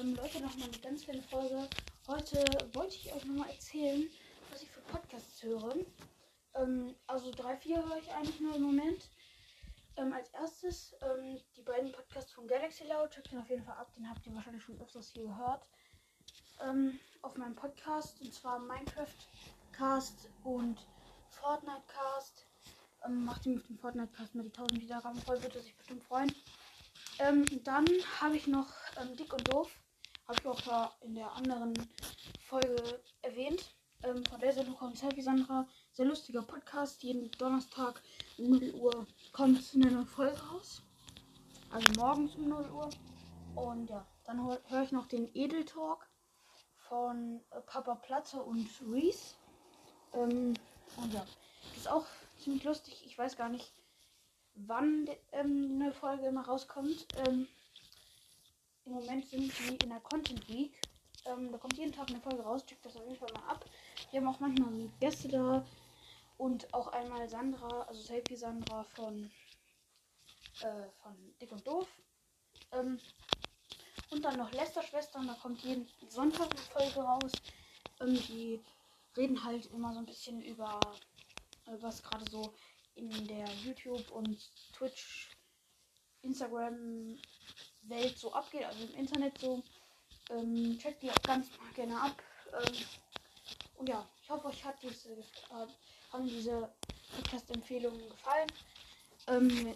Ähm, Leute, noch mal eine ganz kleine Folge. Heute wollte ich euch noch mal erzählen, was ich für Podcasts höre. Ähm, also drei, vier höre ich eigentlich nur im Moment. Ähm, als erstes ähm, die beiden Podcasts von Galaxy Loud. Checkt den auf jeden Fall ab. Den habt ihr wahrscheinlich schon öfters hier gehört. Ähm, auf meinem Podcast. Und zwar Minecraft Cast und Fortnite Cast. Ähm, macht ihm auf dem Fortnite Cast mit die 1000 Wiedergaben voll. Würde sich bestimmt freuen. Ähm, dann habe ich noch ähm, Dick und Doof. Habe ich auch da in der anderen Folge erwähnt. Ähm, von der Sendung kommt Selfie Sandra. Sehr lustiger Podcast. Jeden Donnerstag um 0 Uhr kommt eine neue Folge raus. Also morgens um 0 Uhr. Und ja, dann höre ich noch den Edel Talk von äh, Papa Platte und Reese. Ähm, und ja, das ist auch ziemlich lustig. Ich weiß gar nicht, wann ähm, eine Folge immer rauskommt. Ähm, Im Moment sind sie in der Content Week. Ähm, da kommt jeden Tag eine Folge raus. Checkt das auf jeden Fall mal ab. Wir haben auch manchmal Gäste da. Und auch einmal Sandra, also Selfie Sandra von, äh, von Dick und Doof. Ähm, und dann noch Lester Schwestern, da kommt jeden Sonntag eine Folge raus. Ähm, die reden halt immer so ein bisschen über, äh, was gerade so in der YouTube und Twitch, Instagram Welt so abgeht, also im Internet so. Ähm, checkt die auch ganz gerne ab. Ähm, und ja, ich hoffe, euch hat diese, äh, diese Podcast-Empfehlungen gefallen. Ähm,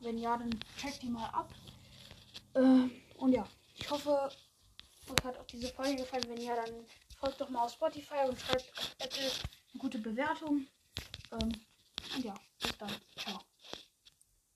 wenn ja, dann checkt die mal ab. Ähm, und ja, ich hoffe, euch hat auch diese Folge gefallen. Wenn ja, dann folgt doch mal auf Spotify und schreibt auf Apple eine gute Bewertung. Ähm,